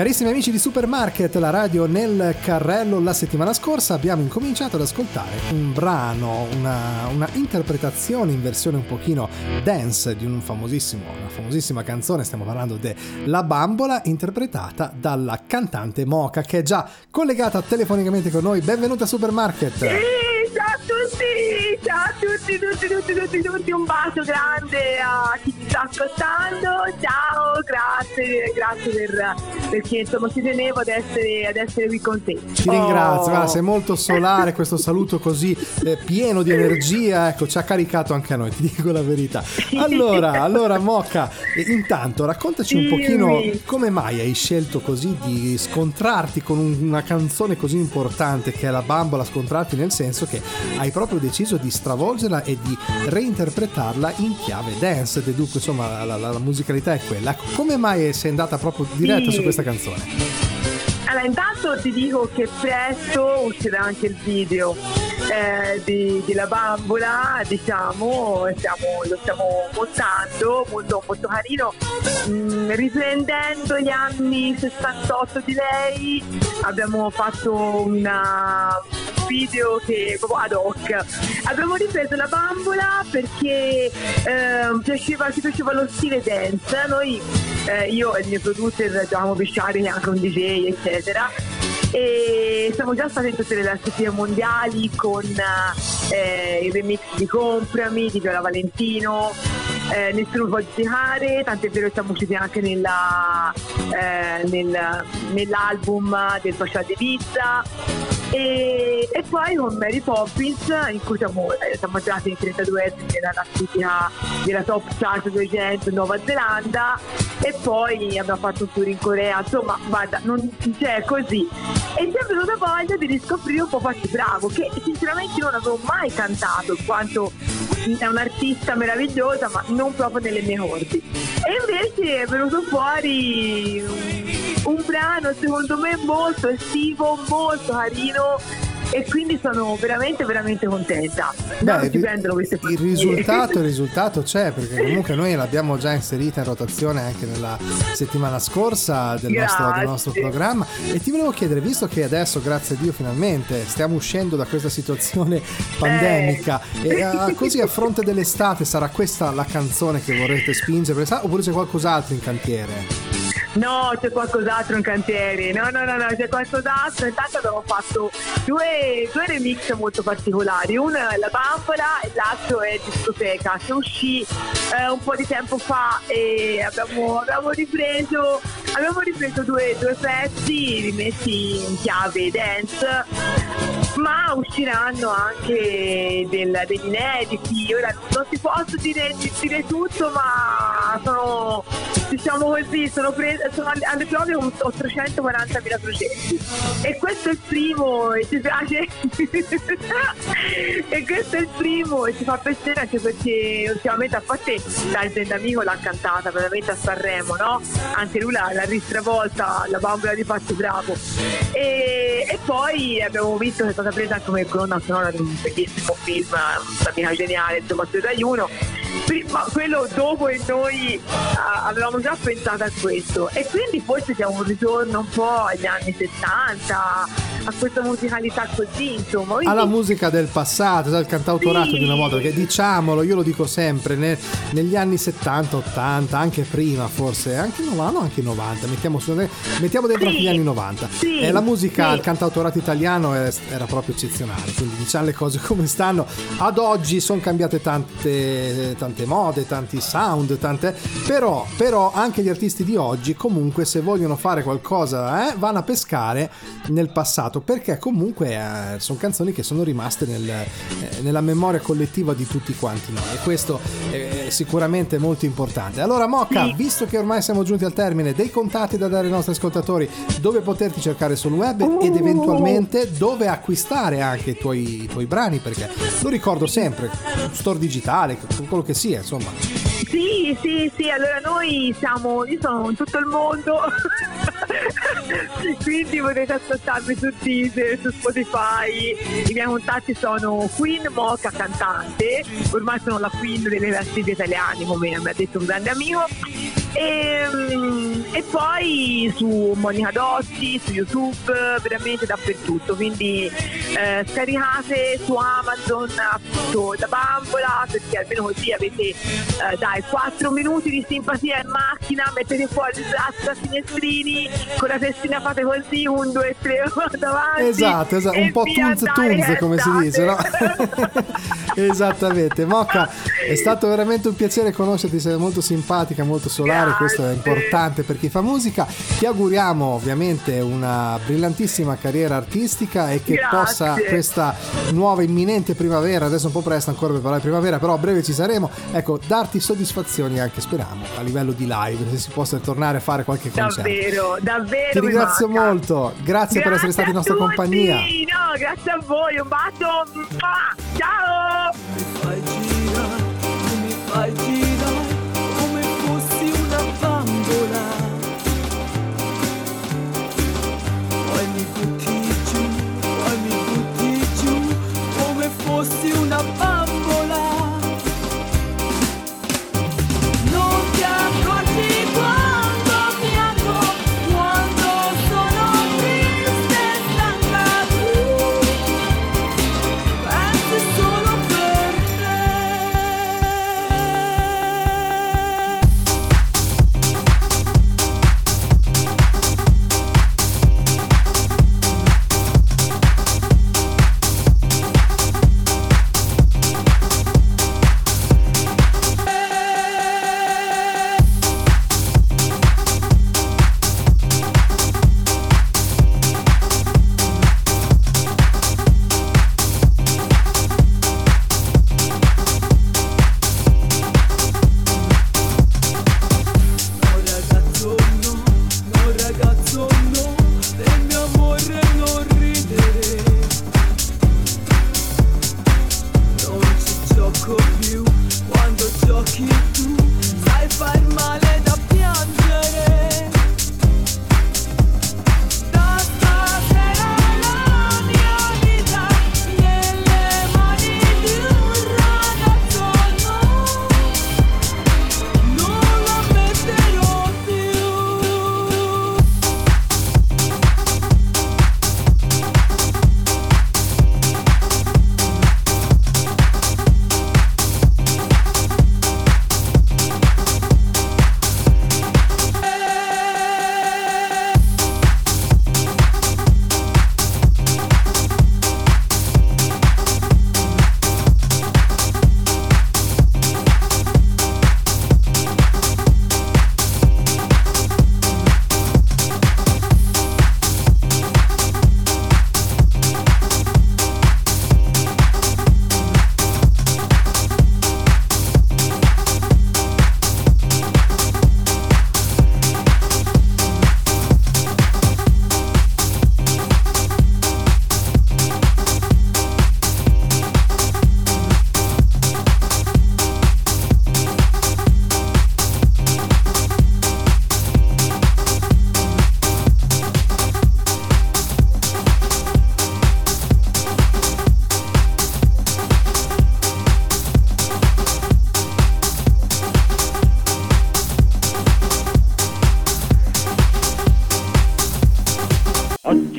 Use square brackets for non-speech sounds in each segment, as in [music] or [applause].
Carissimi amici di Supermarket, la radio nel carrello, la settimana scorsa abbiamo incominciato ad ascoltare un brano, una, una interpretazione in versione un pochino dance di un famosissimo, una famosissima canzone, stiamo parlando de La Bambola, interpretata dalla cantante Moca che è già collegata telefonicamente con noi. Benvenuta a Supermarket! Sì, ciao a tutti, ciao a tutti, tutti, tutti, tutti, tutti, un bacio grande a chi sta ascoltando, ciao, grazie, grazie per, perché insomma ci tenevo ad essere, ad essere qui con te. Ti ringrazio, guarda, sei molto solare, questo saluto così eh, pieno di energia, ecco, ci ha caricato anche a noi, ti dico la verità. Allora, [laughs] allora Moca, eh, intanto raccontaci un pochino come mai hai scelto così di scontrarti con un- una canzone così importante che è la bambola, scontrarti nel senso che hai proprio deciso di stravolgerla e di reinterpretarla in chiave dance, deduco insomma la, la- la musicalità è quella. Come mai sei andata proprio diretta Sì. su questa canzone? Allora, intanto ti dico che presto uscirà anche il video eh, di, di La Bambola, diciamo, stiamo- lo stiamo montando, molto, molto carino, mm, riprendendo gli anni 68 di lei, abbiamo fatto un video che proprio ad hoc. Abbiamo ripreso la bambola perché ehm, piaceva, ci piaceva lo stile dance. Noi, eh, io e il mio producer, dovevamo pesciare anche un DJ, eccetera. E siamo già stati in tutte le classifiche mondiali con eh, il remix di Comprami, di Viola Valentino, eh, Nessuno può giudicare, tant'è vero che siamo usciti anche nella, eh, nel- nell'album del Pascià di Pizza e, e poi con Mary Poppins in cui siamo, eh, siamo entrati in 32 nella classifica della top chart 200 Nuova Zelanda. E poi abbiamo fatto un tour in Corea. Insomma guarda non c'è così. E ci è venuta voglia di riscoprire un po' Patti Bravo che sinceramente non avevo mai cantato in quanto è un'artista meravigliosa ma non proprio nelle mie cordi e invece è venuto fuori un brano secondo me molto estivo, molto carino e quindi sono veramente veramente contenta. prendono queste il risultato, il [laughs] risultato c'è perché comunque noi l'abbiamo già inserita in rotazione anche nella settimana scorsa del nostro, del nostro programma e ti volevo chiedere, visto che adesso grazie a Dio finalmente stiamo uscendo da questa situazione pandemica [laughs] e eh, così a fronte dell'estate sarà questa la canzone che vorrete spingere oppure c'è qualcos'altro in cantiere? No, c'è qualcos'altro in cantiere, no, no, no, no, c'è qualcos'altro. Intanto abbiamo fatto due, due remix molto particolari. Uno è La Bambola e l'altro è Discoteca, che uscì eh, un po' di tempo fa e abbiamo, abbiamo ripreso, abbiamo ripreso due, due pezzi rimessi in chiave dance usciranno anche del- degli inediti. Ora non ti posso dire, dire tutto, ma sono diciamo così, sono, prese, sono alle, prove ho 340.000 progetti. E questo è il primo e ci piace. E questo è il primo e ci fa piacere anche perché ultimamente a parte Dal D'Amico l'ha cantata veramente a Sanremo, no? Anche lui l'ha, l'ha ristravolta, la bambola di Pazzo Bravo. E, e poi abbiamo visto che è stata presa come colonna sonora di un bellissimo film, un'amica geniale, insomma, su Rai 1. Ma quello dopo e noi avevamo già pensato a questo e quindi forse siamo un ritorno un po' agli anni 70 a questa musicalità così insomma Quindi- alla musica del passato, al cantautorato Sì. di una volta, perché diciamolo, io lo dico sempre, ne- negli anni 70, 80, anche prima forse, anche 90, anche 90, mettiamo, su- mettiamo dentro Sì. anche gli anni 90. Sì. E la musica, il cantautorato italiano era proprio eccezionale, quindi diciamo le cose come stanno. Ad oggi sono cambiate tante, tante mode, tanti sound, tante... Però, però anche gli artisti di oggi comunque se vogliono fare qualcosa eh, vanno a pescare nel passato perché comunque eh, sono canzoni che sono rimaste nel, eh, nella memoria collettiva di tutti quanti noi e questo è sicuramente molto importante. Allora Mocca, Sì. visto che ormai siamo giunti al termine dei contatti da dare ai nostri ascoltatori, dove poterti cercare sul web ed eventualmente dove acquistare anche i tuoi, i tuoi brani perché lo ricordo sempre, store digitale, quello che sia, insomma. Sì, sì, sì, allora noi siamo, io sono in tutto il mondo, [laughs] quindi potete ascoltarmi su Deezer, su Spotify, i miei contatti sono Queen Mocha cantante, ormai sono la Queen delle classifiche italiane come mi ha detto un grande amico, e, mm, e poi su Monica Dotti, su YouTube, veramente dappertutto, quindi eh, scaricate su Amazon appunto da bambola perché almeno così avete eh, dai 4 minuti di simpatia in macchina, mettete fuori il braccio da finestrini, con la testina fate così, un, due, tre, [laughs] davanti. Esatto, esatto. un po' tunz tunz come si dice, no? [laughs] Esattamente, Mocca, è stato veramente un piacere conoscerti, sei molto simpatica, molto solare, Grazie. questo è importante per chi fa musica. Ti auguriamo ovviamente una brillantissima carriera artistica e che Grazie. possa questa nuova imminente primavera, adesso è un po' presto ancora per parlare di primavera, però a breve ci saremo, ecco, darti soddisfazioni anche, speriamo, a livello di live, se si possa tornare a fare qualche concerto. Davvero, davvero. Ti ringrazio molto, grazie, grazie, per essere stati in nostra compagnia. No, grazie a voi, un bacio. Ciao. Yeah.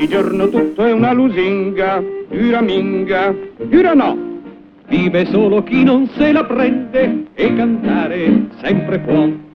Giorno tutto è una lusinga, dura minga, dura no. Vive solo chi non se la prende e cantare sempre può.